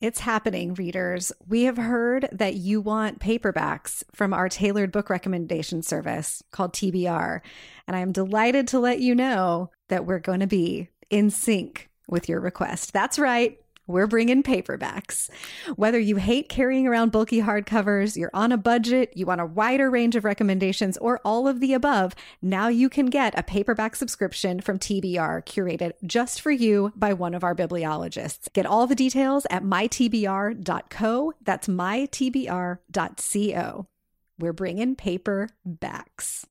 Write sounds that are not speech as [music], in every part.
It's happening, readers. We have heard that you want paperbacks from our tailored book recommendation service called TBR. And I am delighted to let you know that we're going to be in sync with your request. That's right we're bringing paperbacks. Whether you hate carrying around bulky hardcovers, you're on a budget, you want a wider range of recommendations, or all of the above, now you can get a paperback subscription from TBR curated just for you by one of our bibliologists. Get all the details at mytbr.co. That's mytbr.co. We're bringing paperbacks.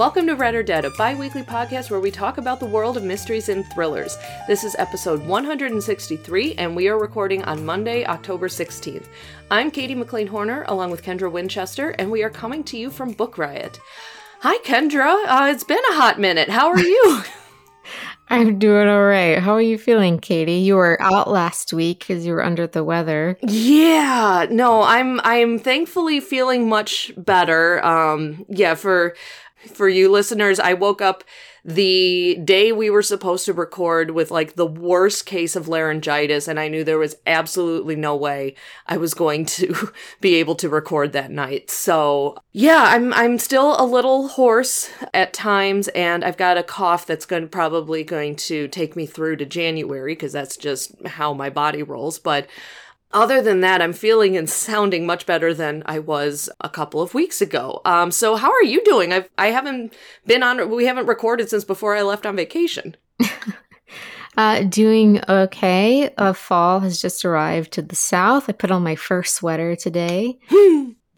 Welcome to Read or Dead, a bi weekly podcast where we talk about the world of mysteries and thrillers. This is episode 163, and we are recording on Monday, October 16th. I'm Katie McLain Horner, along with Kendra Winchester, and we are coming to you from Book Riot. Hi, Kendra. Uh, it's been a hot minute. How are you? [laughs] I'm doing all right. How are you feeling, Katie? You were out last week because you were under the weather. Yeah, no, I'm I'm thankfully feeling much better. Um, yeah, for for you listeners, I woke up the day we were supposed to record with like the worst case of laryngitis, and I knew there was absolutely no way I was going to [laughs] be able to record that night. So yeah, I'm I'm still a little hoarse at times, and I've got a cough that's going probably going to take me through to January because that's just how my body rolls. But other than that, I'm feeling and sounding much better than I was a couple of weeks ago. Um, so how are you doing? I've I haven't been on. We haven't recorded since before I left on vacation. [laughs] uh, doing okay. Uh, fall has just arrived to the south. I put on my first sweater today. [laughs]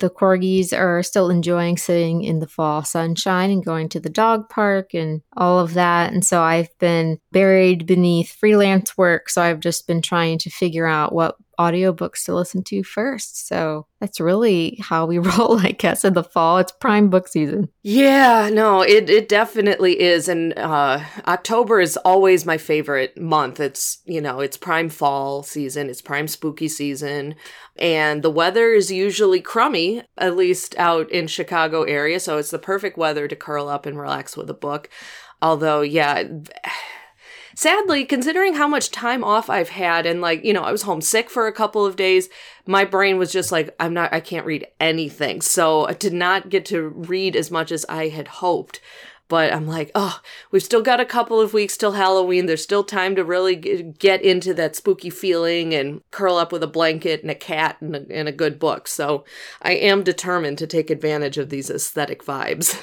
the corgis are still enjoying sitting in the fall sunshine and going to the dog park and all of that. And so I've been buried beneath freelance work. So I've just been trying to figure out what audiobooks to listen to first. So that's really how we [laughs] roll, I guess, in the fall. It's prime book season. Yeah, no, it, it definitely is. And uh, October is always my favorite month. It's, you know, it's prime fall season, it's prime spooky season. And the weather is usually crummy, at least out in Chicago area. So it's the perfect weather to curl up and relax with a book. Although, yeah sadly, considering how much time off I've had and like, you know, I was homesick for a couple of days, my brain was just like, I'm not, I can't read anything. So I did not get to read as much as I had hoped. But I'm like, oh, we've still got a couple of weeks till Halloween. There's still time to really get into that spooky feeling and curl up with a blanket and a cat and a, and a good book. So I am determined to take advantage of these aesthetic vibes.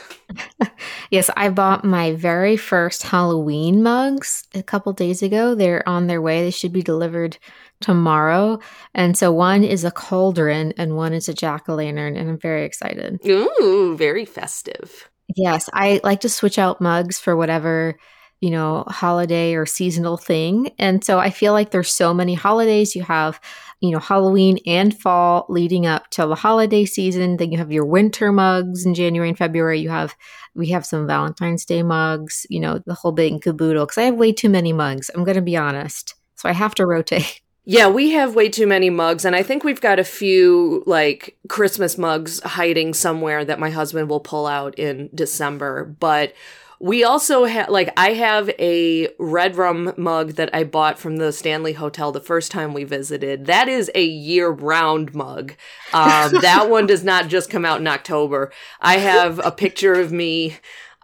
[laughs] yes, I bought my very first Halloween mugs a couple days ago. They're on their way. They should be delivered tomorrow. And so one is a cauldron and one is a jack o' lantern. And I'm very excited. Ooh, very festive. Yes, I like to switch out mugs for whatever, you know, holiday or seasonal thing. And so I feel like there's so many holidays. You have, you know, Halloween and fall leading up to the holiday season. Then you have your winter mugs in January and February. You have, we have some Valentine's Day mugs, you know, the whole big caboodle. Cause I have way too many mugs. I'm going to be honest. So I have to rotate. Yeah, we have way too many mugs, and I think we've got a few like Christmas mugs hiding somewhere that my husband will pull out in December. But we also have like I have a red rum mug that I bought from the Stanley Hotel the first time we visited. That is a year round mug. Um, that one does not just come out in October. I have a picture of me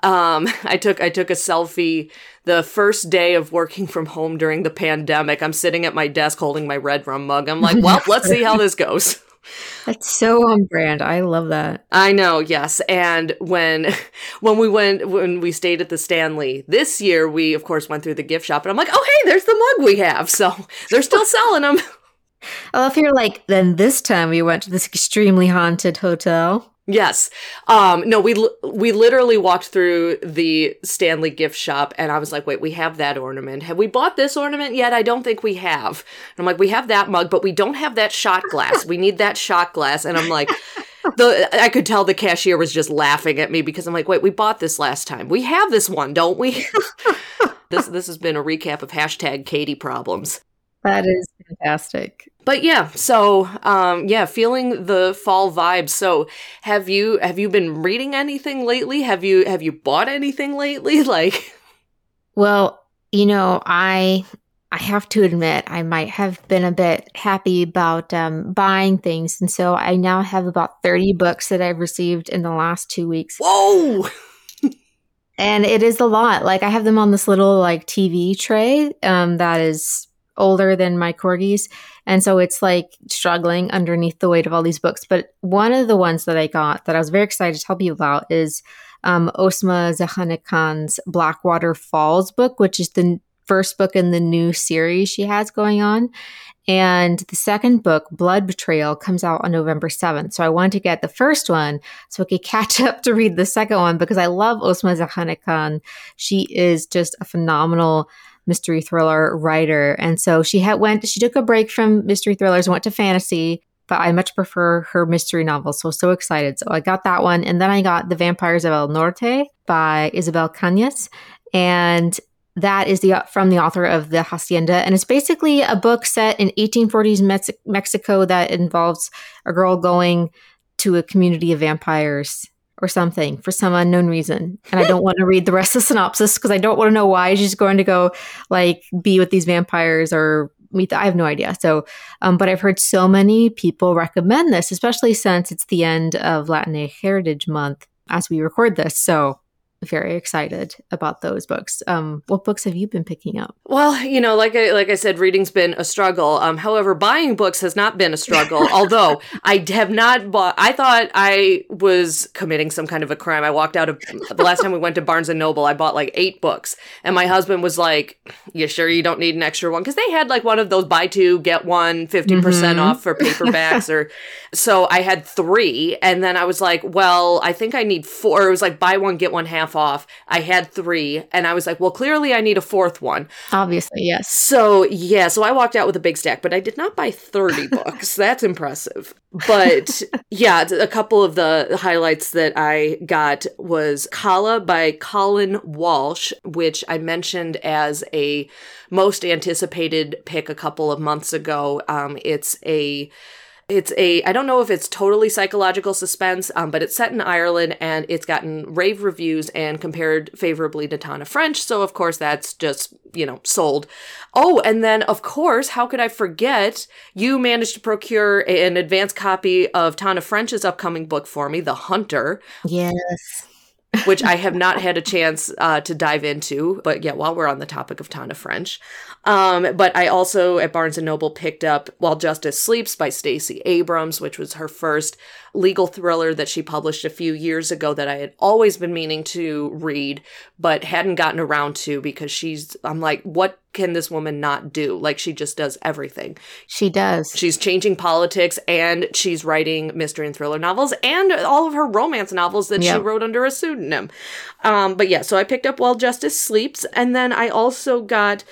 um, [laughs] I took I took a selfie the first day of working from home during the pandemic. I'm sitting at my desk holding my red rum mug. I'm like, well, let's see how this goes. [laughs] That's so on brand. I love that. I know, yes. And when [laughs] when we went when we stayed at the Stanley this year, we of course went through the gift shop and I'm like, "Oh, hey, there's the mug we have." So, they're still selling them. I love you're like, then this time we went to this extremely haunted hotel. Yes. Um, no, we we literally walked through the Stanley gift shop, and I was like, "Wait, we have that ornament. Have we bought this ornament yet? I don't think we have." And I'm like, "We have that mug, but we don't have that shot glass. we need that shot glass." And I'm like, [laughs] the I could tell the cashier was just laughing at me because I'm like, "Wait, we bought this last time. We have this one, don't we?" [laughs] this this has been a recap of hashtag Katie problems. That is fantastic. But yeah, so um yeah, feeling the fall vibes. So have you have you been reading anything lately? Have you have you bought anything lately? [laughs] Like Well, you know, I I have to admit I might have been a bit happy about um, buying things, and so I now have about thirty books that I've received in the last two weeks. Whoa! and it is a lot. Like I have them on this little like TV tray um, that is older than my corgis, and so it's like struggling underneath the weight of all these books. But one of the ones that I got that I was very excited to tell you about is um, Ausma Zehanat Khan's Blackwater Falls book, which is the first book in the new series she has going on. And the second book, Blood Betrayal, comes out on November 7th. So I wanted to get the first one so I could [laughs] catch up to read the second one because I love Ausma Zehanat Khan. She is just a phenomenal mystery thriller writer. And so she had went, she took a break from mystery thrillers, went to fantasy, but I much prefer her mystery novels. So I was so excited. So I got that one. And then I got The Vampires of El Norte by Isabel Cañas. And that is the from the author of the hacienda and it's basically a book set in 1840s Mex- mexico that involves a girl going to a community of vampires or something for some unknown reason. And i don't want to read the rest of the synopsis because i don't want to know why she's going to go like be with these vampires or meet the, i have no idea. So um, but i've heard so many people recommend this especially since it's the end of latinx heritage month as we record this. So very excited about those books. Um, what books have you been picking up? Well, you know, like I like I said, reading's been a struggle. Um, however, buying books has not been a struggle. [laughs] although I have not bought. I thought I was committing some kind of a crime. I walked out of the last time we went to Barnes and Noble. I bought like eight books, and my husband was like, "You sure you don't need an extra one?" Because they had like one of those buy two get one 50 percent mm-hmm. off for paperbacks, or [laughs] so I had three, and then I was like, "Well, I think I need four. It was like buy one get one half off. I had three, and I was like, well, clearly I need a fourth one. Obviously, yes. So, yeah, so I walked out with a big stack, but I did not buy 30 [laughs] books. That's impressive. But [laughs] yeah, a couple of the highlights that I got was Kala by Colin Walsh, which I mentioned as a most anticipated pick a couple of months ago. Um, it's a it's a, I don't know if it's totally psychological suspense, um, but it's set in Ireland and it's gotten rave reviews and compared favorably to Tana French. So, of course, that's just, you know, sold. Oh, and then, of course, how could I forget? You managed to procure an advance copy of Tana French's upcoming book for me, The Hunter. Yes which I have not had a chance uh, to dive into. But yeah, while we're on the topic of Tana French, um, but I also at Barnes and Noble picked up While Justice Sleeps by Stacey Abrams, which was her first legal thriller that she published a few years ago that I had always been meaning to read, but hadn't gotten around to because she's, I'm like, what can this woman not do? Like, she just does everything. She does. She's changing politics and she's writing mystery and thriller novels and all of her romance novels that yep. she wrote under a pseudonym. Um, but yeah, so I picked up While Justice Sleeps, and then I also got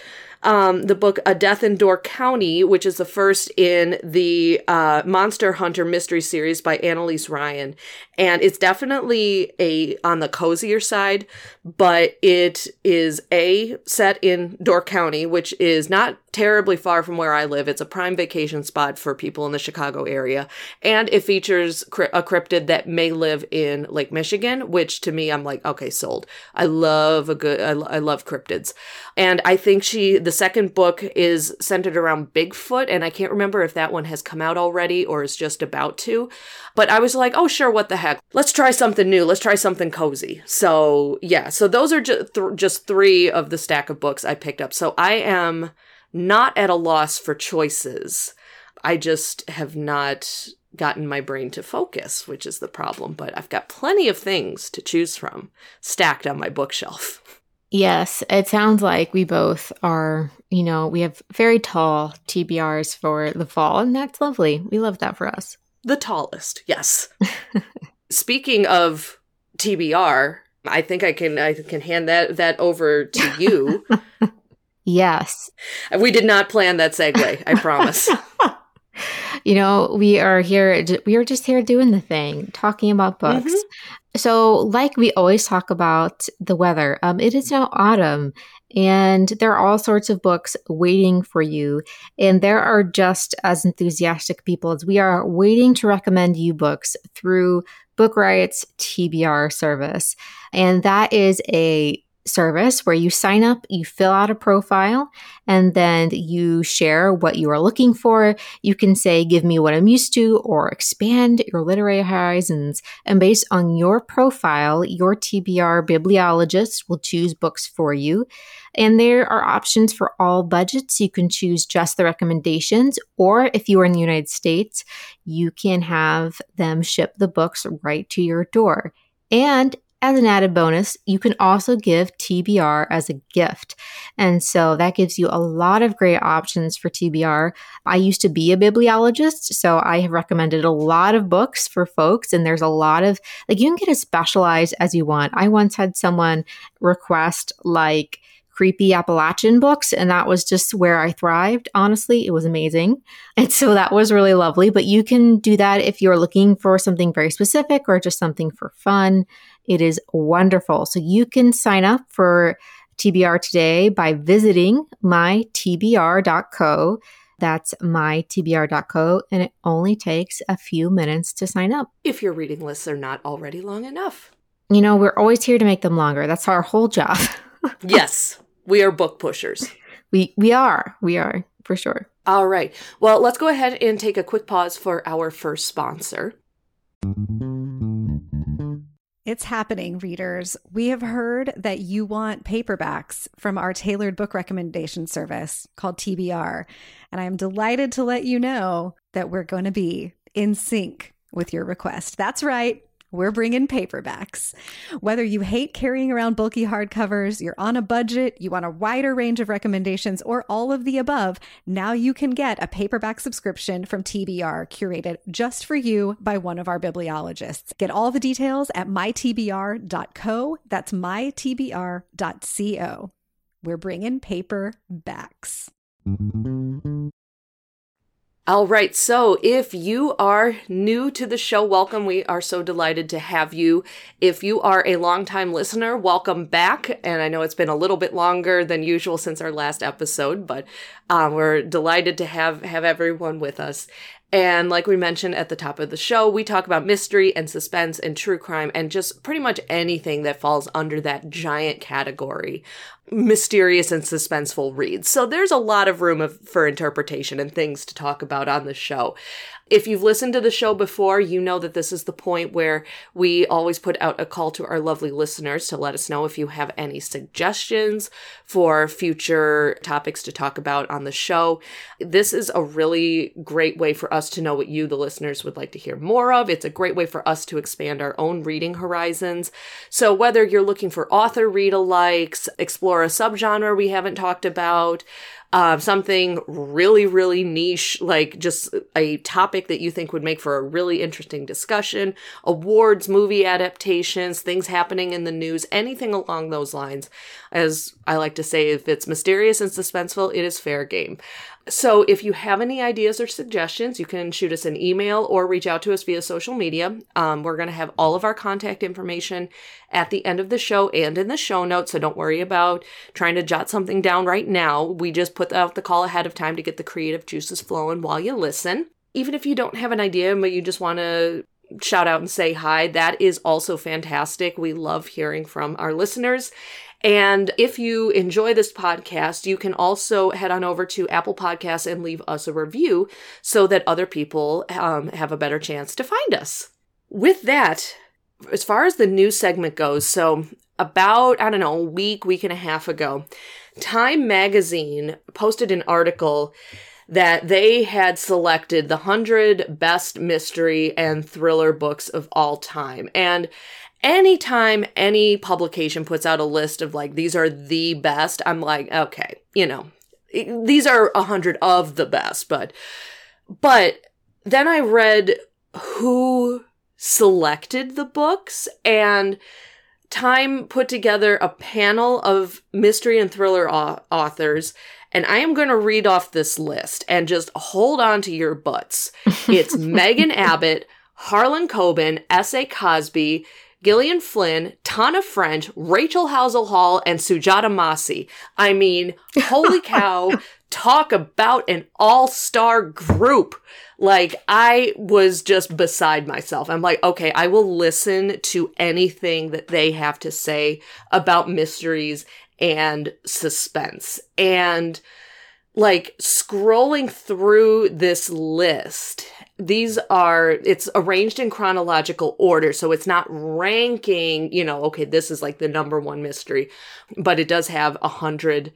um, the book A Death in Door County, which is the first in the uh, Monster Hunter mystery series by Annelise Ryan. And it's definitely a on the cozier side, but it is a set in Door County, which is not terribly far from where I live. It's a prime vacation spot for people in the Chicago area. And it features a cryptid that may live in Lake Michigan, which to me, I'm like, okay, sold. I love a good, I, I love cryptids. And I think she, the second book is centered around Bigfoot. And I can't remember if that one has come out already or is just about to. But I was like, oh, sure, what the heck? Let's try something new. Let's try something cozy. So, yeah, so those are just, th- just three of the stack of books I picked up. So I am not at a loss for choices. I just have not gotten my brain to focus, which is the problem. But I've got plenty of things to choose from stacked on my bookshelf. Yes, it sounds like we both are, you know, we have very tall TBRs for the fall, and that's lovely. We love that for us. The tallest, yes. [laughs] Speaking of TBR, I think I can I can hand that that over to you [laughs] Yes. We did not plan that segue, I promise. [laughs] [laughs] you know, we are here, we are just here doing the thing, talking about books. Mm-hmm. So, like we always talk about the weather, um, it is now autumn and there are all sorts of books waiting for you. And there are just as enthusiastic people as we are waiting to recommend you books through Book Riot's TBR service. And that is a service where you sign up, you fill out a profile, and then you share what you are looking for. You can say, Give me what I'm used to, or expand your literary horizons. And based on your profile, your TBR bibliologist will choose books for you. And there are options for all budgets. You can choose just the recommendations, or if you are in the United States, you can have them ship the books right to your door. And as an added bonus, you can also give TBR as a gift. And so that gives you a lot of great options for TBR. I used to be a bibliologist, so I have recommended a lot of books for folks, and there's a lot of, like, you can get as specialized as you want. I once had someone request, like, creepy Appalachian books. And that was just where I thrived. Honestly, it was amazing. And so that was really lovely. But you can do that if you're looking for something very specific or just something for fun. It is wonderful. So you can sign up for TBR today by visiting mytbr.co. That's mytbr.co, and it only takes a few minutes to sign up. If your reading lists are not already long enough. You know, we're always here to make them longer. That's our whole job. [laughs] yes, we are book pushers. We we are. We are, for sure. All right. Well, let's go ahead and take a quick pause for our first sponsor. It's happening, readers. We have heard that you want paperbacks from our tailored book recommendation service called TBR. And I am delighted to let you know that we're going to be in sync with your request. That's right we're bringing paperbacks. Whether you hate carrying around bulky hardcovers, you're on a budget, you want a wider range of recommendations, or all of the above, now you can get a paperback subscription from TBR curated just for you by one of our bibliologists. Get all the details at mytbr.co. That's mytbr.co. We're bringing paperbacks. All right, so if you are new to the show, welcome. We are so delighted to have you. If you are a longtime listener, welcome back. And I know it's been a little bit longer than usual since our last episode, but um, we're delighted to have have everyone with us. And like we mentioned at the top of the show, we talk about mystery and suspense and true crime and just pretty much anything that falls under that giant category mysterious and suspenseful reads. So there's a lot of room of, for interpretation and things to talk about on the show. If you've listened to the show before, you know that this is the point where we always put out a call to our lovely listeners to let us know if you have any suggestions for future topics to talk about on the show. This is a really great way for us to know what you, the listeners, would like to hear more of. It's a great way for us to expand our own reading horizons. So whether you're looking for author read alikes, explore a subgenre we haven't talked about, uh, something really, really niche, like just a topic that you think would make for a really interesting discussion, awards, movie adaptations, things happening in the news, anything along those lines. As I like to say, if it's mysterious and suspenseful, it is fair game. So if you have any ideas or suggestions, you can shoot us an email or reach out to us via social media. Um, we're going to have all of our contact information at the end of the show and in the show notes. So don't worry about trying to jot something down right now. We just put out the call ahead of time to get the creative juices flowing while you listen. Even if you don't have an idea, but you just want to shout out and say hi, that is also fantastic. We love hearing from our listeners. And if you enjoy this podcast, you can also head on over to Apple Podcasts and leave us a review so that other people um, have a better chance to find us. With that, as far as the news segment goes, so about, I don't know, a week, week and a half ago, Time Magazine posted an article that they had selected the 100 best mystery and thriller books of all time. And anytime any publication puts out a list of like these are the best i'm like okay you know these are a hundred of the best but but then i read who selected the books and time put together a panel of mystery and thriller authors And I am going to read off this list and just hold on to your butts. It's [laughs] Megan Abbott, Harlan Coben, S.A. Cosby, Gillian Flynn, Tana French, Rachel Howzell Hall, and Sujata Massey. I mean, holy [laughs] cow, talk about an all star group. Like, I was just beside myself. I'm like, okay, I will listen to anything that they have to say about mysteries and suspense. And like scrolling through this list these are it's arranged in chronological order so it's not ranking you know okay this is like the number one mystery but it does have a hundred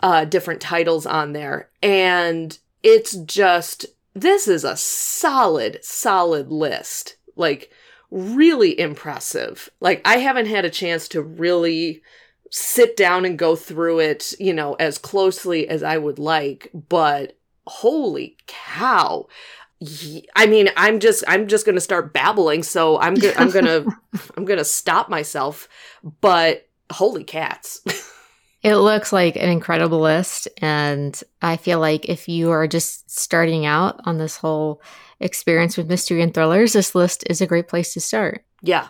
uh different titles on there. And it's just this is a solid solid list. Like really impressive. Like i haven't had a chance to really sit down and go through it, you know, as closely as I would like, but holy cow. I mean, I'm just I'm just going to start babbling, so I'm go- I'm going [laughs] to I'm going to stop myself, but holy cats. [laughs] it looks like an incredible list and I feel like if you are just starting out on this whole experience with mystery and thrillers, this list is a great place to start. Yeah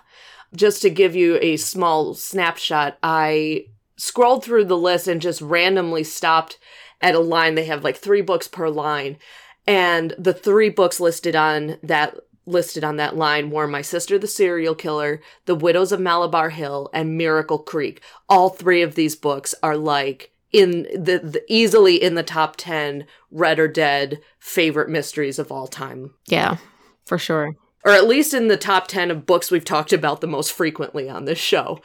just to give you a small snapshot, I scrolled through the list and just randomly stopped at a line. They have like three books per line. And the three books listed on that listed on that line were My Sister the Serial Killer, The Widows of Malabar Hill, and Miracle Creek. All three of these books are like in the, the, easily in the top 10 read or dead favorite mysteries of all time. Yeah, for sure or at least in the top 10 of books we've talked about the most frequently on this show.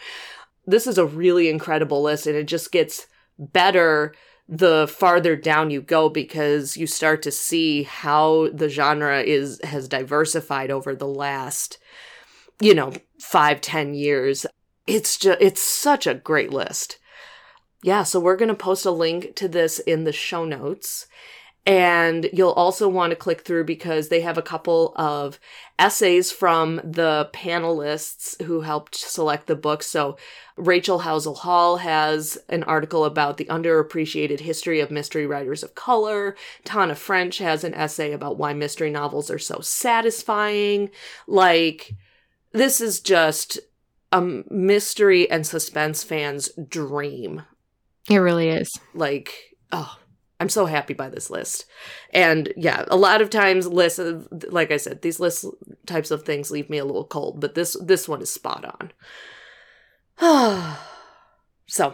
This is a really incredible list, and it just gets better the farther down you go because you start to see how the genre is has diversified over the last you know five ten years. It's just it's such a great list. Yeah so we're going to post a link to this in the show notes and you'll also want to click through because they have a couple of essays from the panelists who helped select the book. So, Rachel Howzell Hall has an article about the underappreciated history of mystery writers of color. Tana French has an essay about why mystery novels are so satisfying. Like, this is just a mystery and suspense fan's dream. It really is. Like, oh, I'm so happy by this list. And yeah, a lot of times lists uh, like I said, these list types of things leave me a little cold, but this this one is spot on. [sighs] so,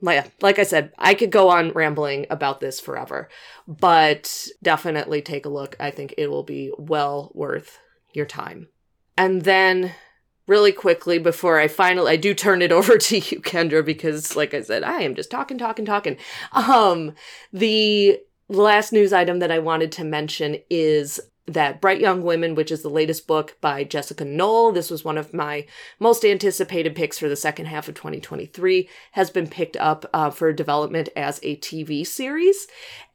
like I said, I could go on rambling about this forever, but definitely take a look. I think it will be well worth your time. And then really quickly before I finally I do turn it [laughs] over to you, Kendra, because like I said, I am just talking, talking, talking. Um, the last news item that I wanted to mention is that Bright Young Women, which is the latest book by Jessica Knoll, this was one of my most anticipated picks for the second half of 2023, has been picked up uh, for development as a TV series.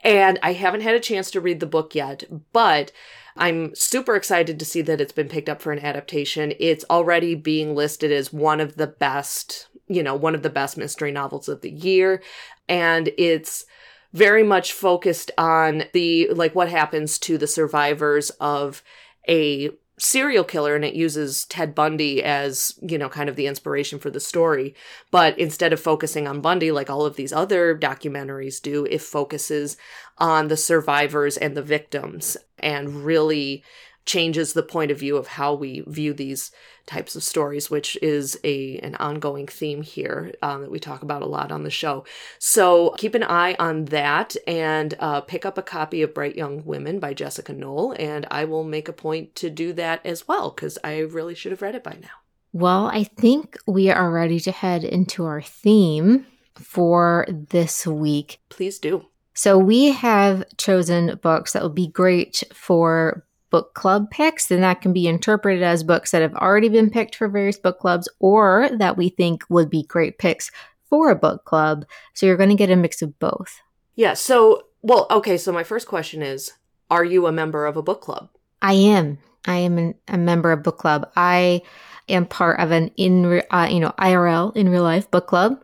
And I haven't had a chance to read the book yet, but I'm super excited to see that it's been picked up for an adaptation. It's already being listed as one of the best, you know, one of the best mystery novels of the year. And it's very much focused on the, like, what happens to the survivors of a serial killer and it uses Ted Bundy as, you know, kind of the inspiration for the story. But instead of focusing on Bundy like all of these other documentaries do, it focuses on the survivors and the victims and really changes the point of view of how we view these types of stories, which is a an ongoing theme here um, that we talk about a lot on the show. So keep an eye on that and uh, pick up a copy of Bright Young Women by Jessica Knoll, and I will make a point to do that as well because I really should have read it by now. Well, I think we are ready to head into our theme for this week. Please do. So we have chosen books that will be great for book club picks, then that can be interpreted as books that have already been picked for various book clubs or that we think would be great picks for a book club. So you're going to get a mix of both. Yeah. So, well, okay. So my first question is Are you a member of a book club? I am. I am an, a member of book club. I am part of an in uh, you know IRL in real life book club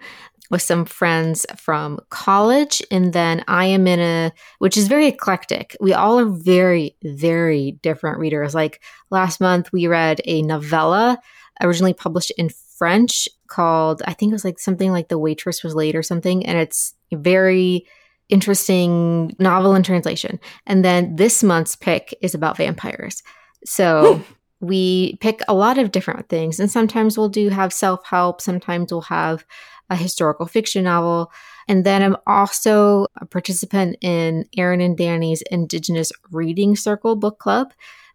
with some friends from college. And then I am in a, which is very eclectic. We all are very, very different readers. Like last month, we read a novella originally published in French called, I think it was like something like The Waitress Was Late or something. And it's a very interesting novel in translation. And then this month's pick is about vampires. So we pick a lot of different things. And sometimes we'll do have self help, sometimes we'll have a historical fiction novel. And then I'm also a participant in Erin and Danny's Indigenous Reading Circle book club.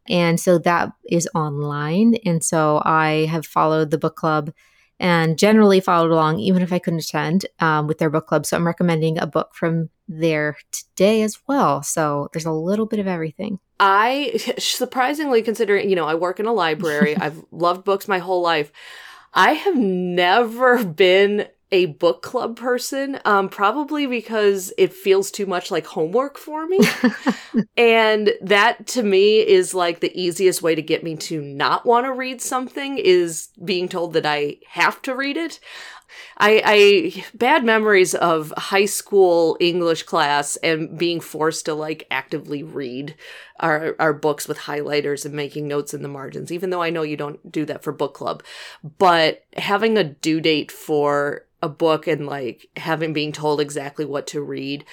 And so that is online. And so I have followed the book club and generally followed along, even if I couldn't attend um, with their book club. So I'm recommending a book from there today as well. So there's a little bit of everything. I [laughs] surprisingly considering, you know, I work in a library, [laughs] I've loved books my whole life. I have never been a book club person, um, probably because it feels too much like homework for me. [laughs] and that to me is like the easiest way to get me to not want to read something is being told that I have to read it. I, I bad memories of high school English class and being forced to like actively read our our books with highlighters and making notes in the margins. Even though I know you don't do that for book club, but having a due date for a book and like having being told exactly what to read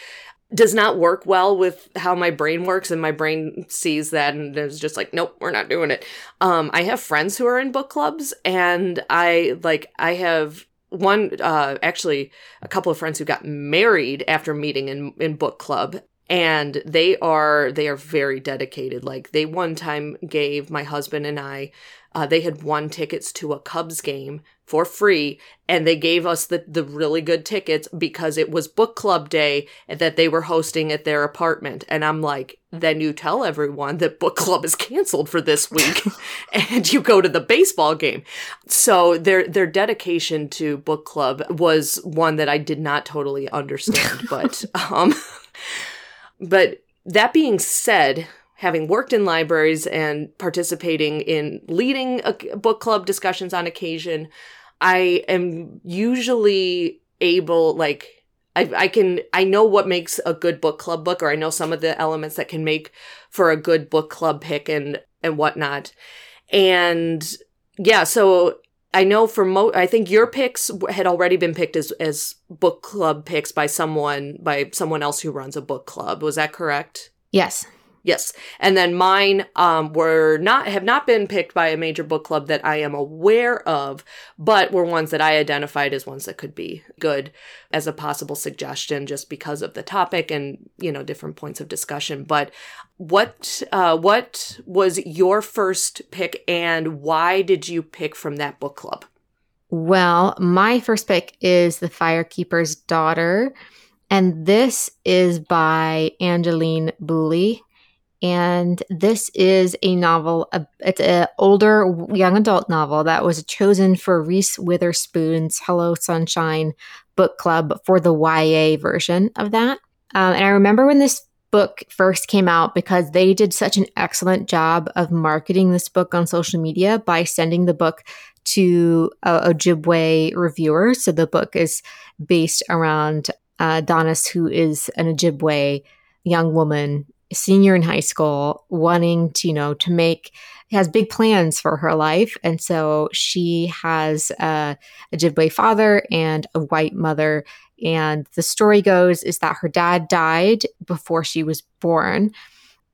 does not work well with how my brain works and my brain sees that and is just like nope we're not doing it. Um i have friends who are in book clubs and i like i have one uh actually a couple of friends who got married after meeting in in book club and they are they are very dedicated. Like they one time gave my husband and i uh, they had won tickets to a cubs game for free and they gave us the, the really good tickets because it was book club day that they were hosting at their apartment. And i'm like then you tell everyone that book club is canceled for this week [laughs] and you go to the baseball game. So their their dedication to book club was one that i did not totally understand but [laughs] um but that being said having worked in libraries and participating in leading book club discussions on occasion, I am usually able, like, I, I can, I know what makes a good book club book, or I know some of the elements that can make for a good book club pick and, and whatnot. And yeah, so I know for mo, I think your picks had already been picked as, as book club picks by someone, by someone else who runs a book club. Was that correct? Yes. Yes. And then mine um, were not have not been picked by a major book club that I am aware of, but were ones that I identified as ones that could be good as a possible suggestion just because of the topic and, you know, different points of discussion. But what uh, what was your first pick and why did you pick from that book club? Well, my first pick is The Firekeeper's Daughter. And this is by Angeline Boulley. And this is a novel, it's an older young adult novel that was chosen for Reese Witherspoon's Hello Sunshine book club for the YA version of that. Um, and I remember when this book first came out because they did such an excellent job of marketing this book on social media by sending the book to a Ojibwe reviewer. So the book is based around uh, Daunis, who is an Ojibwe young woman senior in high school wanting to you know to make has big plans for her life. And so she has a ojibwe father and a white mother. And the story goes is that her dad died before she was born.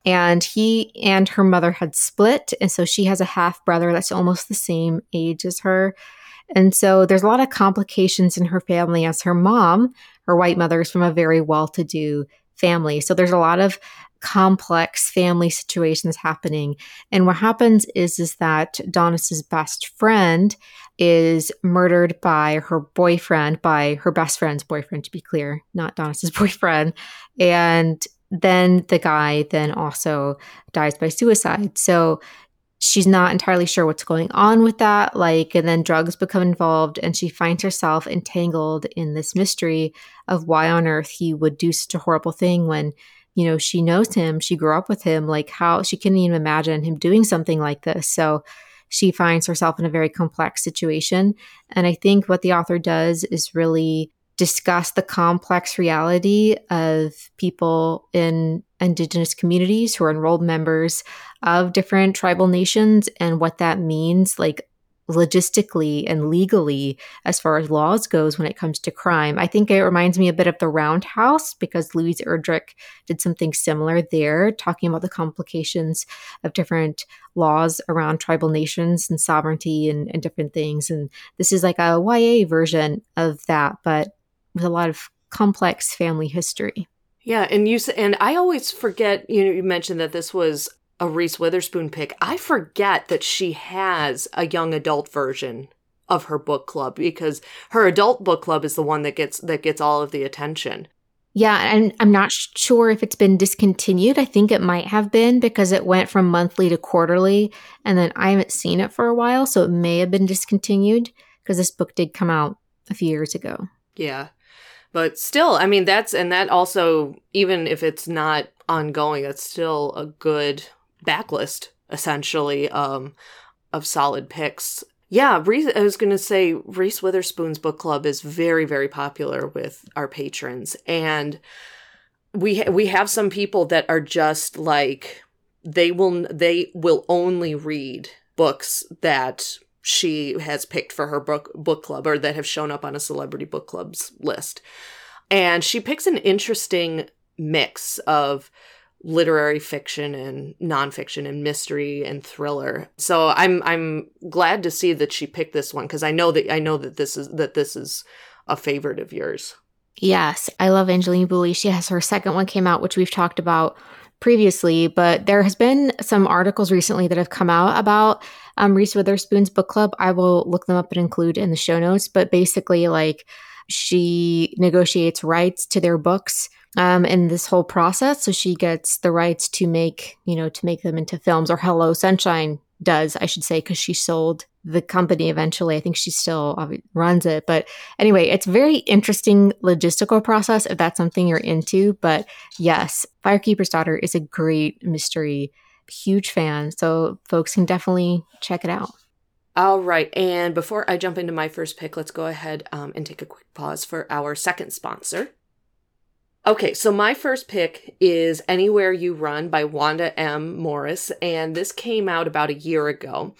And he and her mother had split. And so she has a half brother that's almost the same age as her. And so there's a lot of complications in her family as her mom. Her white mother is from a very well-to-do family. So there's a lot of complex family situations happening. And what happens is is that Daunis's best friend is murdered by her boyfriend, by her best friend's boyfriend, to be clear, not Daunis's [laughs] boyfriend. And then the guy then also dies by suicide. So she's not entirely sure what's going on with that. Like, and then drugs become involved, and she finds herself entangled in this mystery of why on earth he would do such a horrible thing when you know, she knows him, she grew up with him, like how she couldn't even imagine him doing something like this. So she finds herself in a very complex situation. And I think what the author does is really discuss the complex reality of people in indigenous communities who are enrolled members of different tribal nations and what that means like logistically and legally as far as laws goes when it comes to crime. I think it reminds me a bit of the Round House because Louise Erdrich did something similar there, talking about the complications of different laws around tribal nations and sovereignty and, and different things. And this is like a YA version of that, but with a lot of complex family history. Yeah, and you and I always forget. You know, you mentioned that this was a Reese Witherspoon pick, I forget that she has a young adult version of her book club because her adult book club is the one that gets that gets all of the attention. Yeah, and I'm not sure if it's been discontinued. I think it might have been because it went from monthly to quarterly, and then I haven't seen it for a while, so it may have been discontinued because this book did come out a few years ago. Yeah. But still, I mean, that's, and that also, even if it's not ongoing, it's still a good backlist essentially um, of solid picks. Yeah, Reese, I was going to say Reese Witherspoon's book club is very, very popular with our patrons, and we ha- we have some people that are just like they will they will only read books that she has picked for her book book club or that have shown up on a celebrity book club's list, and she picks an interesting mix of literary fiction and nonfiction and mystery and thriller. So I'm I'm glad to see that she picked this one because I know that I know that this is that this is a favorite of yours. Yes, I love Angeline Boulley. She has her second one came out, which we've talked about previously, but there has been some articles recently that have come out about um, Reese Witherspoon's book club. I will look them up and include in the show notes. But basically, like she negotiates rights to their books um, in this whole process. So she gets the rights to make, you know, to make them into films, or Hello Sunshine does, I should say, because she sold the company eventually. I think she still runs it. But anyway, it's very interesting logistical process if that's something you're into. But yes, Firekeeper's Daughter is a great mystery. Huge fan. So folks can definitely check it out. All right. And before I jump into my first pick, let's go ahead um, and take a quick pause for our second sponsor. Okay, so my first pick is Anywhere You Run by Wanda M. Morris, and this came out about a year ago.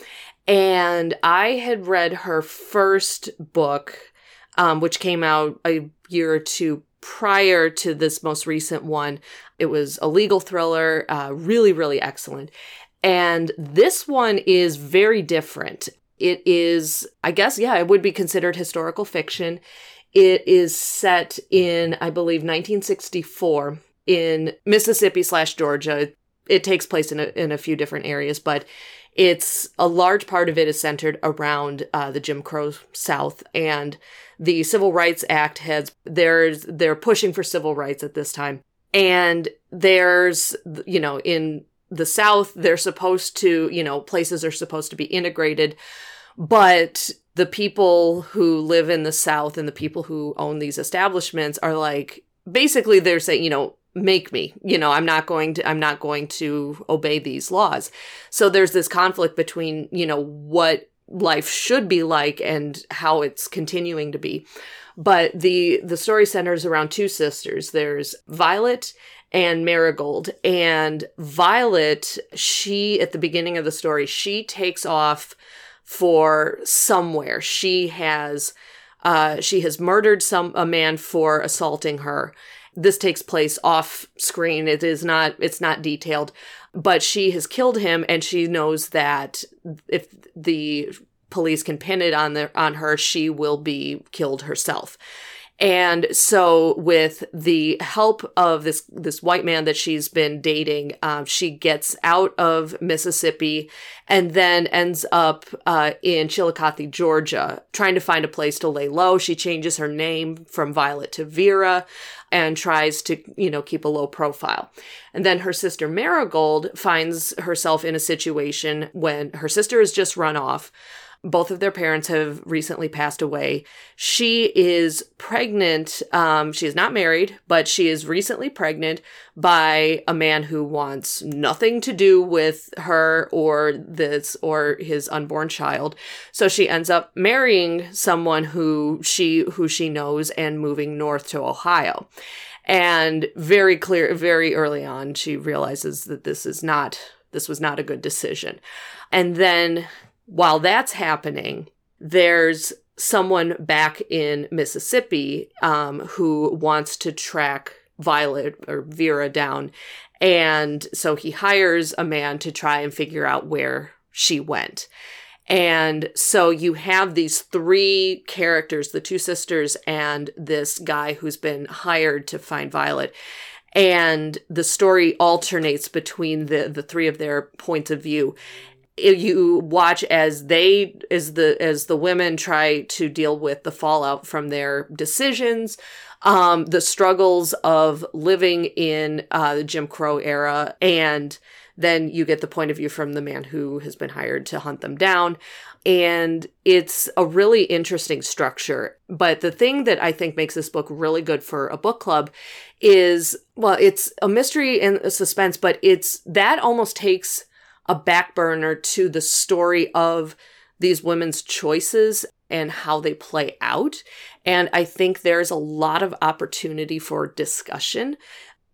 And I had read her first book, um, which came out a year or two prior to this most recent one. It was a legal thriller, uh, really, really excellent. And this one is very different. It is, I guess, yeah, it would be considered historical fiction. It is set in, I believe, 1964 in Mississippi slash Georgia. It takes place in a, in a few different areas, but it's a large part of it is centered around uh, the Jim Crow South and the Civil Rights Act has there's they're pushing for civil rights at this time, and there's you know in the South they're supposed to you know places are supposed to be integrated, but the people who live in the South and the people who own these establishments are like, basically, they're saying, you know, make me you know i'm not going to i'm not going to obey these laws. So there's this conflict between you know what life should be like and how it's continuing to be. But the the story centers around two sisters. There's violet and marigold. And violet she at the beginning of the story she takes off for somewhere. She has uh, she has murdered some a man for assaulting her. This takes place off screen. It is not it's not detailed, but she has killed him, and she knows that if the police can pin it on the on her, she will be killed herself. And so, with the help of this this white man that she's been dating, um, she gets out of Mississippi and then ends up uh, in Chillicothe, Georgia, trying to find a place to lay low. She changes her name from Violet to Vera and tries to, you know, keep a low profile. And then her sister Marigold finds herself in a situation when her sister has just run off Both of their parents have recently passed away. She is pregnant. Um, she is not married, but she is recently pregnant by a man who wants nothing to do with her or this or his unborn child. So she ends up marrying someone who she who she knows and moving north to Ohio. And very clear, very early on, she realizes that this is not this was not a good decision. And then while that's happening, there's someone back in Mississippi um, who wants to track Violet or Vera down. And so he hires a man to try and figure out where she went. And so you have these three characters the two sisters and this guy who's been hired to find Violet. And the story alternates between the, the three of their points of view you watch as they as the as the women try to deal with the fallout from their decisions um the struggles of living in uh the jim crow era and then you get the point of view from the man who has been hired to hunt them down. And it's a really interesting structure. But the thing that i think makes this book really good for a book club is well it's a mystery and a suspense but it's that almost takes a back burner to the story of these women's choices and how they play out. And I think there's a lot of opportunity for discussion.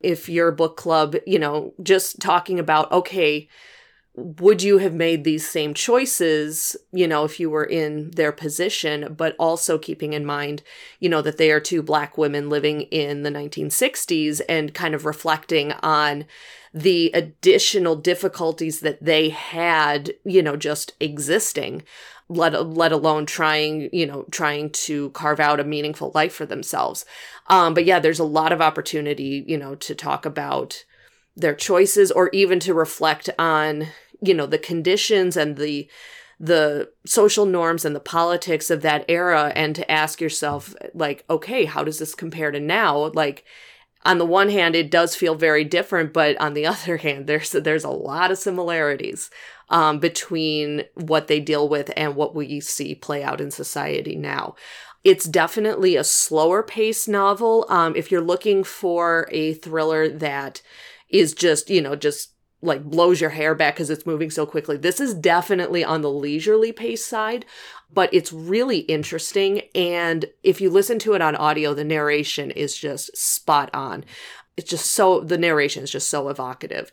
If your book club, you know, just talking about, okay, would you have made these same choices, you know, if you were in their position, but also keeping in mind, you know, that they are two black women living in the 1960s and kind of reflecting on the additional difficulties that they had, you know, just existing, let let alone trying, you know, trying to carve out a meaningful life for themselves. Um, but yeah, there's a lot of opportunity, you know, to talk about their choices or even to reflect on, you know, the conditions and the the social norms and the politics of that era and to ask yourself like okay how does this compare to now like on the one hand, it does feel very different, but on the [laughs] other hand, there's there's a lot of similarities um, between what they deal with and what we see play out in society now. It's definitely a slower paced novel. Um, if you're looking for a thriller that is just, you know, just like blows your hair back because it's moving so quickly. This is definitely on the leisurely pace side, but it's really interesting. And if you listen to it on audio, the narration is just spot on. It's just so, the narration is just so evocative.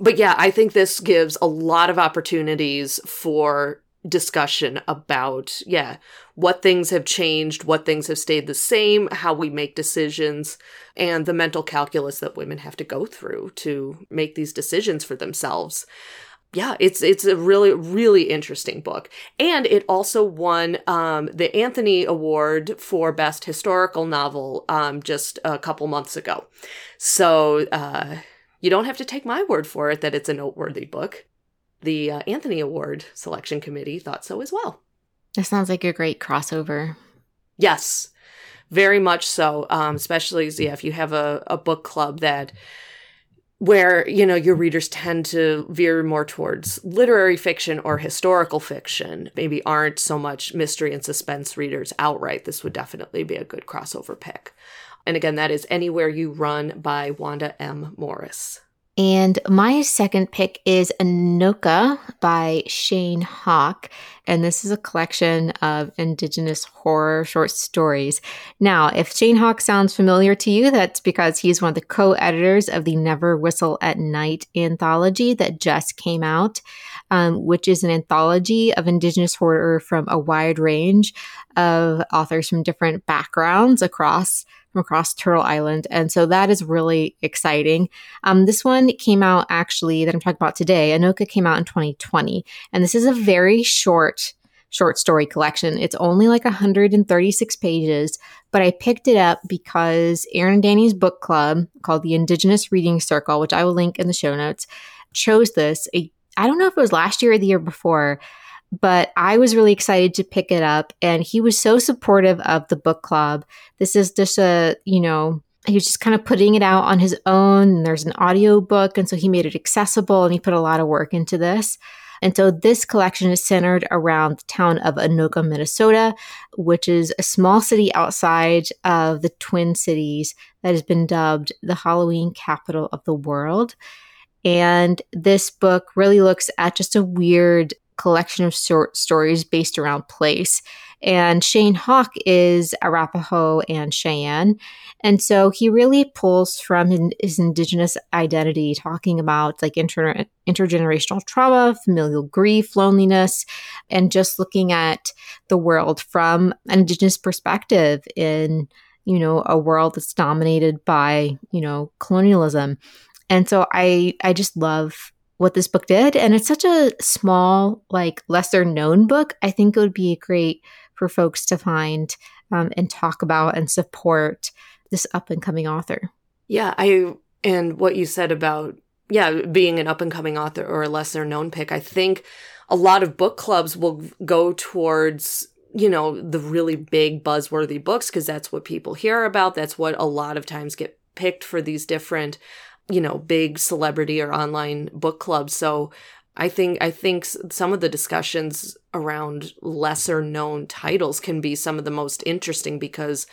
But yeah, I think this gives a lot of opportunities for discussion about, yeah, what things have changed, what things have stayed the same, how we make decisions, and the mental calculus that women have to go through to make these decisions for themselves. Yeah, it's it's a really really interesting book, and it also won um, the Anthony Award for Best Historical Novel um, just a couple months ago. So uh, you don't have to take my word for it that it's a noteworthy book. The uh, Anthony Award selection committee thought so as well. That sounds like a great crossover. Yes, very much so. Um, especially yeah, if you have a, a book club that where you know your readers tend to veer more towards literary fiction or historical fiction maybe aren't so much mystery and suspense readers outright this would definitely be a good crossover pick and again that is anywhere you run by wanda m morris and my second pick is Anoka by Shane Hawk. And this is a collection of Indigenous horror short stories. Now, if Shane Hawk sounds familiar to you, that's because he's one of the co editors of the Never Whistle at Night anthology that just came out, um, which is an anthology of Indigenous horror from a wide range of authors from different backgrounds across across Turtle Island. And so that is really exciting. Um, this one came out actually that I'm talking about today. Anoka came out in 2020. And this is a very short short story collection. It's only like 136 pages, but I picked it up because Aaron and Danny's book club called the Indigenous Reading Circle, which I will link in the show notes, chose this. I don't know if it was last year or the year before, but I was really excited to pick it up. And he was so supportive of the book club. This is just a, you know, he was just kind of putting it out on his own. And there's an audio book. And so he made it accessible and he put a lot of work into this. And so this collection is centered around the town of Anoka, Minnesota, which is a small city outside of the Twin Cities that has been dubbed the Halloween capital of the world. And this book really looks at just a weird collection of short stories based around place. And Shane Hawk is Arapaho and Cheyenne. And so he really pulls from his, his indigenous identity, talking about like inter, intergenerational trauma, familial grief, loneliness, and just looking at the world from an indigenous perspective in, you know, a world that's dominated by, you know, colonialism. And so I I just love what this book did and it's such a small like lesser known book. I think it would be great for folks to find um, and talk about and support this up and coming author. Yeah, I and what you said about yeah, being an up and coming author or a lesser known pick, I think a lot of book clubs will go towards you know the really big buzzworthy books because that's what people hear about that's what a lot of times get picked for these different you know big celebrity or online book clubs so I think I think some of the discussions around lesser known titles can be some of the most interesting because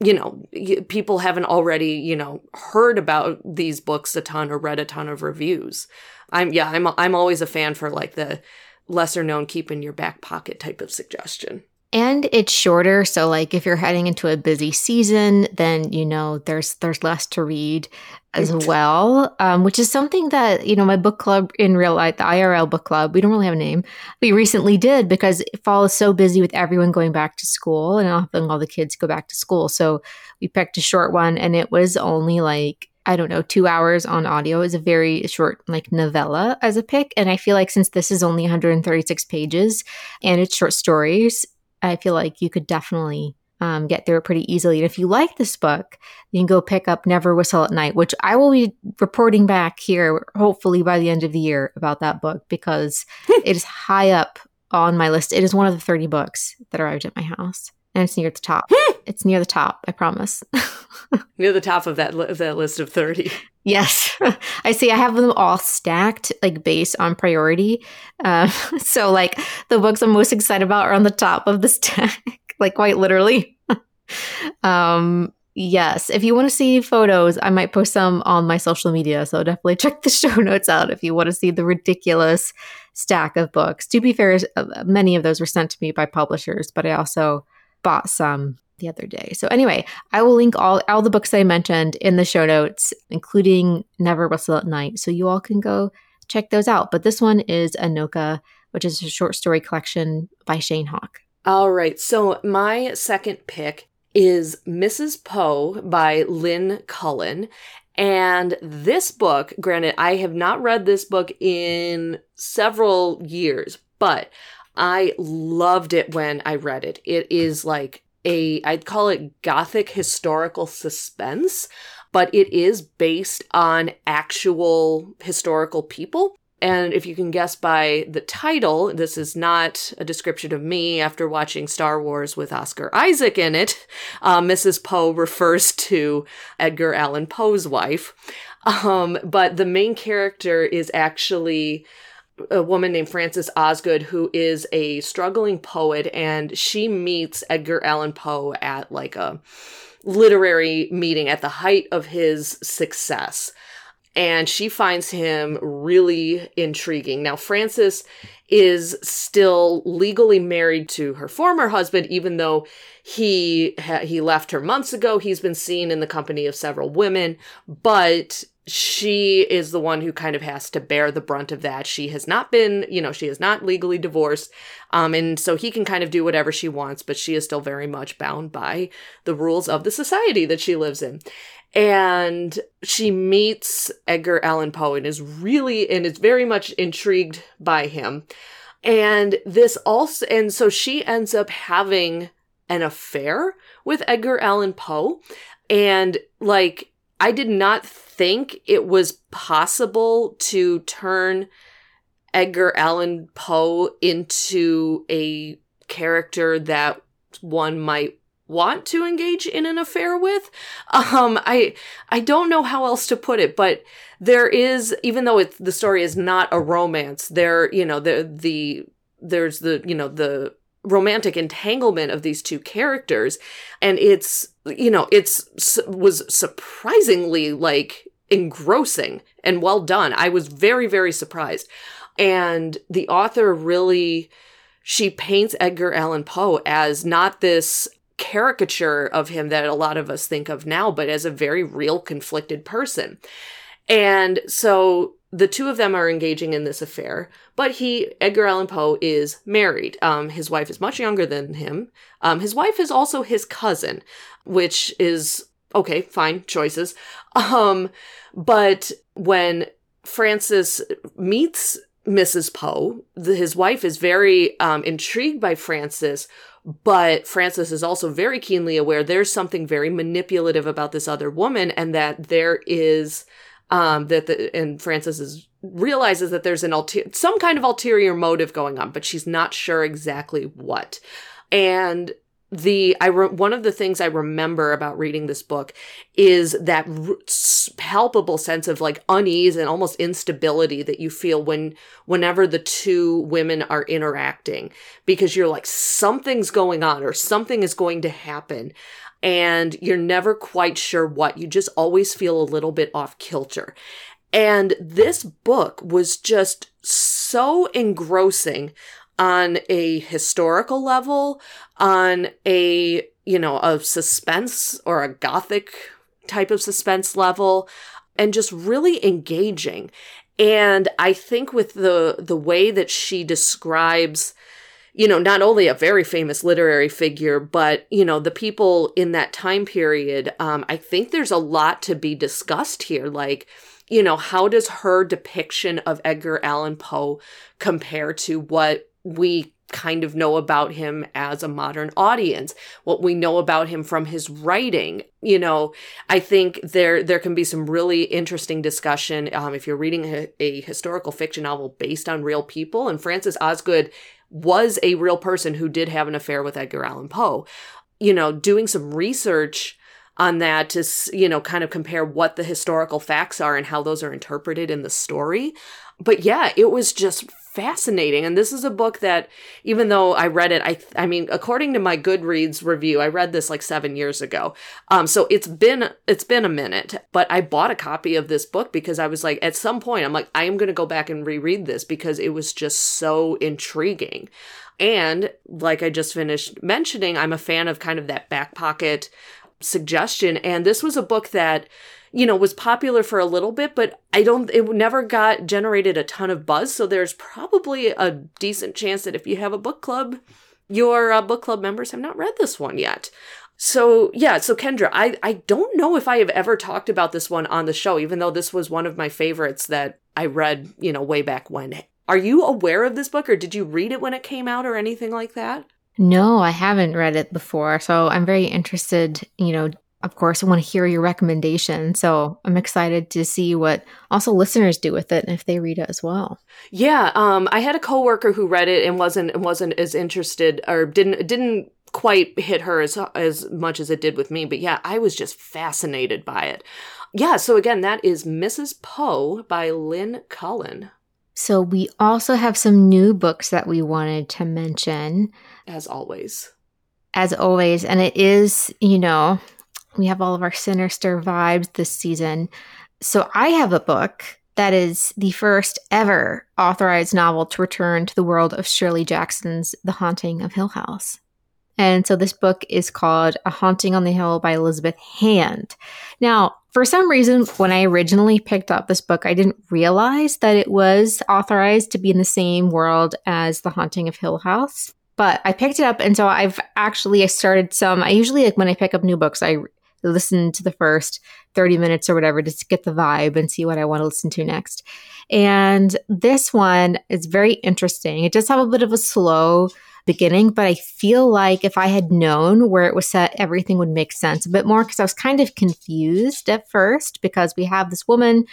you know people haven't already you know heard about these books a ton or read a ton of reviews. I'm yeah I'm I'm always a fan for like the lesser known keep in your back pocket type of suggestion. And it's shorter, so like if you're heading into a busy season, then you know there's there's less to read as well, um, which is something that, you know, my book club in real life, the IRL book club, we don't really have a name, we recently did because fall is so busy with everyone going back to school and often all the kids go back to school. So we picked a short one and it was only like, I don't know, two hours on audio is a very short, like novella as a pick. And I feel like since this is only 136 pages and it's short stories, I feel like you could definitely um, get through it pretty easily. And if you like this book, you can go pick up Never Whistle at Night, which I will be reporting back here, hopefully by the end of the year, about that book because [laughs] it is high up on my list. It is one of the 30 books that arrived at my house. And it's near the top. it's near the top, I promise. [laughs] near the top of that, li- of that list of 30. Yes. [laughs] I see. I have them all stacked, like based on priority. Uh, so, like, the books I'm most excited about are on the top of the stack like quite literally. [laughs] um, yes, if you want to see photos, I might post some on my social media. So definitely [laughs] check the show notes out if you want to see the ridiculous stack of books. To be fair, uh, many of those were sent to me by publishers, but I also bought some the other day. So anyway, I will link all all the books I mentioned in the show notes, including Never Whistle at Night, so you all can go check those out. But this one is Anoka, which is a short story collection by Shane Hawk. All right. So my second pick is Mrs. Poe by Lynn Cullen. And this book, granted, I have not read this book in several years, but I loved it when I read it. It is like a, I'd call it gothic historical suspense, but it is based on actual historical people. And if you can guess by the title, this is not a description of me after watching Star Wars with Oscar Isaac in it. Uh, Mrs. Poe refers to Edgar Allan Poe's wife. Um, but the main character is actually a woman named Frances Osgood, who is a struggling poet, and she meets Edgar Allan Poe at like a literary meeting at the height of his success and she finds him really intriguing. Now, Frances is still legally married to her former husband, even though he he left her months ago. He's been seen in the company of several women, but she is the one who kind of has to bear the brunt of that. She has not been, you know, she is not legally divorced. Um, and so he can kind of do whatever she wants, but she is still very much bound by the rules of the society that she lives in and she meets Edgar Allan Poe and is really and is very much intrigued by him. And this also and so she ends up having an affair with Edgar Allan Poe and like I did not think it was possible to turn Edgar Allan Poe into a character that one might want to engage in an affair with. Um, I I don't know how else to put it, but there is even though it's the story is not a romance, there you know the the there's the you know the romantic entanglement of these two characters. And it's you know it's was surprisingly like engrossing and well done. I was very very surprised. And the author really she paints edgar allan poe as not this caricature of him that a lot of us think of now but as a very real conflicted person. And so the two of them are engaging in this affair, but he, Edgar Allan Poe, is married. Um, his wife is much younger than him. Um, his wife is also his cousin, which is okay, fine choices. [laughs] Um, but when Frances meets Mrs. Poe, his wife is very um, intrigued by Frances, but Frances is also very keenly aware there's something very manipulative about this other woman, and that there is um, that the, and Frances is realizes that there's an ulter- some kind of ulterior motive going on, but she's not sure exactly what. And the I re- one of the things I remember about reading this book is that r- palpable sense of like unease and almost instability that you feel when whenever the two women are interacting because you're like something's going on or something is going to happen and you're never quite sure what. You just always feel a little bit off kilter. And this book was just so engrossing on a historical level, on a, you know, a suspense or a gothic type of suspense level, and just really engaging. And I think with the the way that she describes you know, not only a very famous literary figure, but, you know, the people in that time period, um, I think there's a lot to be discussed here. Like, you know, how does her depiction of Edgar Allan Poe compare to what we kind of know about him as a modern audience what we know about him from his writing you know i think there there can be some really interesting discussion um, if you're reading a, a historical fiction novel based on real people and frances osgood was a real person who did have an affair with Edgar Allan Poe. You know, doing some research on that to, you know, kind of compare what the historical facts are and how those are interpreted in the story. But yeah, it was just fascinating. And this is a book that, even though I read it, I, I mean, according to my Goodreads review, I read this like seven years ago. Um, so it's been, it's been a minute, but I bought a copy of this book because I was like, at some point, I'm like, I am going to go back and reread this because it was just so intriguing. And like I just finished mentioning, I'm a fan of kind of that back pocket suggestion. And this was a book that, you know, was popular for a little bit, but I don't, it never got generated a ton of buzz. So there's probably a decent chance that if you have a book club, your uh, book club members have not read this one yet. So yeah, so Kendra, I, I don't know if I have ever talked about this one on the show, even though this was one of my favorites that I read, you know, way back when. Are you aware of this book or did you read it when it came out or anything like that? No, I haven't read it before. So I'm very interested, you know, of course, I want to hear your recommendation. So I'm excited to see what also listeners do with it and if they read it as well. Yeah, um, I had a coworker who read it and wasn't wasn't as interested or didn't didn't quite hit her as as much as it did with me. But yeah, I was just fascinated by it. Yeah, so again, that is Mrs. Poe by Lynn Cullen. So we also have some new books that we wanted to mention. As always. As always. And it is, you know, we have all of our sinister vibes this season. So I have a book that is the first ever authorized novel to return to the world of Shirley Jackson's The Haunting of Hill House. And so this book is called A Haunting on the Hill by Elizabeth Hand. Now, for some reason, when I originally picked up this book, I didn't realize that it was authorized to be in the same world as The Haunting of Hill House. But I picked it up, and so I've actually I started some. I usually like when I pick up new books, I listen to the first 30 minutes or whatever just to get the vibe and see what I want to listen to next. And this one is very interesting. It does have a bit of a slow beginning, but I feel like if I had known where it was set, everything would make sense a bit more because I was kind of confused at first because we have this woman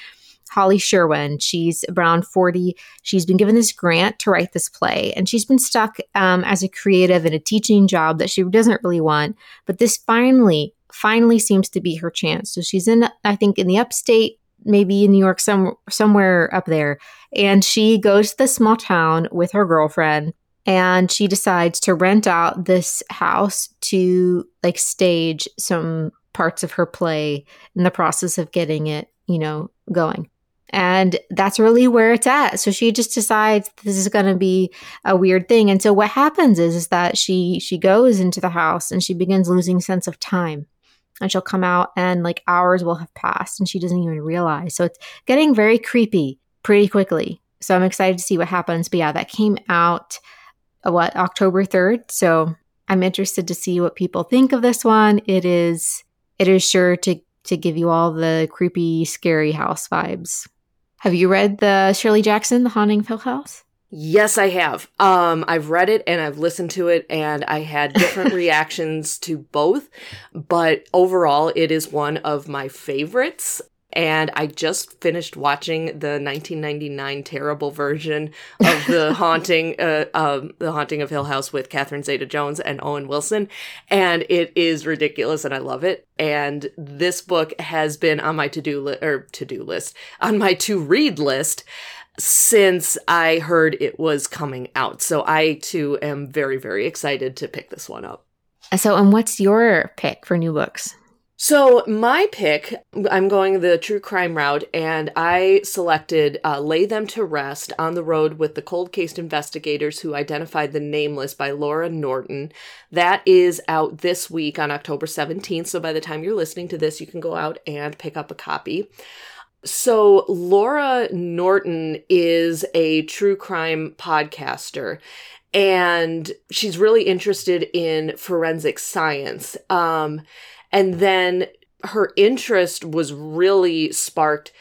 Holly Sherwin. She's around 40. She's been given this grant to write this play, and she's been stuck um, as a creative in a teaching job that she doesn't really want. But this finally, finally seems to be her chance. So she's in, I think, in the upstate, maybe in New York, some, somewhere up there. And she goes to the small town with her girlfriend and she decides to rent out this house to like stage some parts of her play in the process of getting it, you know, going. And that's really where it's at. So she just decides this is going to be a weird thing. And so what happens is, is that she she goes into the house and she begins losing sense of time. And she'll come out and like hours will have passed and she doesn't even realize. So it's getting very creepy pretty quickly. So I'm excited to see what happens. But yeah, that came out uh, what October 3rd. So I'm interested to see what people think of this one. It is it is sure to to give you all the creepy, scary house vibes. Have you read the Shirley Jackson, The Haunting of Hill House? Yes, I have. Um, I've read it and I've listened to it, and I had different [laughs] reactions to both. But overall, it is one of my favorites and I just finished watching the 1999 terrible version of the [laughs] haunting, uh, um, the haunting of Hill House with Catherine Zeta-Jones and Owen Wilson, and it is ridiculous, and I love it. And this book has been on my to-do list or to-do list on my to-read list since I heard it was coming out. So I too am very, very excited to pick this one up. So, and what's your pick for new books? So, my pick, I'm going the true crime route, and I selected uh, Lay Them to Rest on the Road with the Cold Case Investigators Who Identified the Nameless by Laurah Norton. That is out this week on October 17th. So, by the time you're listening to this, you can go out and pick up a copy. So, Laurah Norton is a true crime podcaster and she's really interested in forensic science. Um, and then her interest was really sparked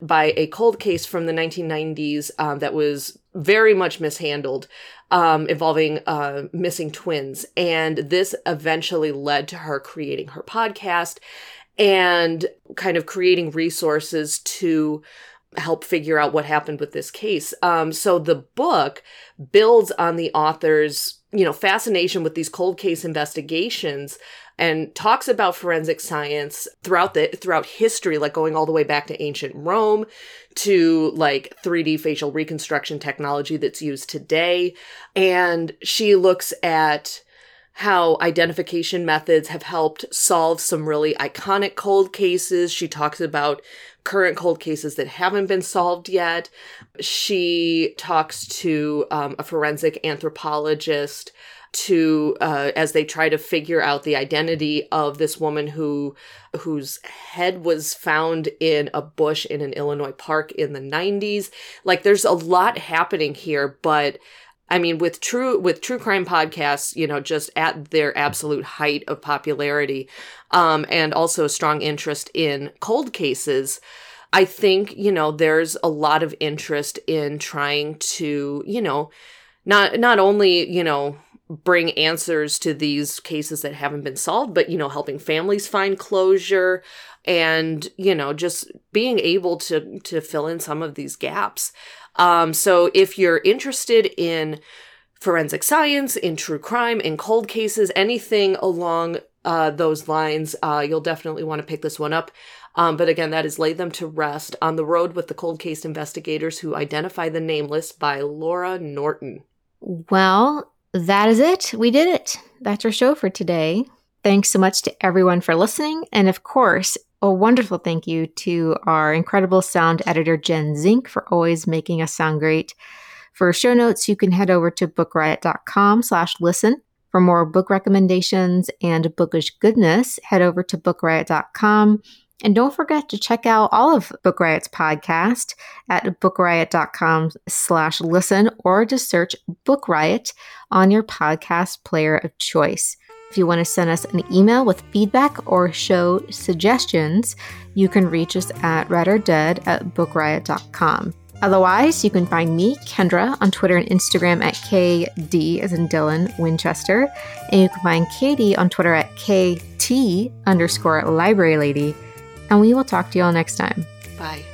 by a cold case from the 1990s um, that was very much mishandled, um, involving uh, missing twins. And this eventually led to her creating her podcast and kind of creating resources to help figure out what happened with this case. Um, so the book builds on the author's, you know, fascination with these cold case investigations and talks about forensic science throughout the throughout history like going all the way back to ancient Rome to like 3D facial reconstruction technology that's used today and she looks at how identification methods have helped solve some really iconic cold cases. She talks about current cold cases that haven't been solved yet. She talks to um, a forensic anthropologist to uh, as they try to figure out the identity of this woman who whose head was found in a bush in an Illinois park in the 90s. Like there's a lot happening here, but I mean with true with true crime podcasts, you know, just at their absolute height of popularity um and also a strong interest in cold cases. I think, you know, there's a lot of interest in trying to, you know, not not only, you know, bring answers to these cases that haven't been solved, but, you know, helping families find closure and, you know, just being able to, to fill in some of these gaps. Um, so if you're interested in forensic science, in true crime, in cold cases, anything along uh, those lines, uh, you'll definitely want to pick this one up. Um, but again, that is Lay Them to Rest on the Road with the Cold Case Investigators Who Identify the Nameless by Laurah Norton. Well, that is it. We did it. That's our show for today. Thanks so much to everyone for listening. And of course, a wonderful thank you to our incredible sound editor, Jen Zink, for always making us sound great. For show notes, you can head over to bookriot.com slash listen. For more book recommendations and bookish goodness, head over to bookriot.com and don't forget to check out all of Book Riot's podcast at bookriot.com slash listen or just search Book Riot on your podcast player of choice. If you want to send us an email with feedback or show suggestions, you can reach us at readordead at bookriot.com. Otherwise, you can find me, Kendra, on Twitter and Instagram at KD as in Dylan Winchester. And you can find Katie on Twitter at KT underscore library lady and we will talk to you all next time. Bye.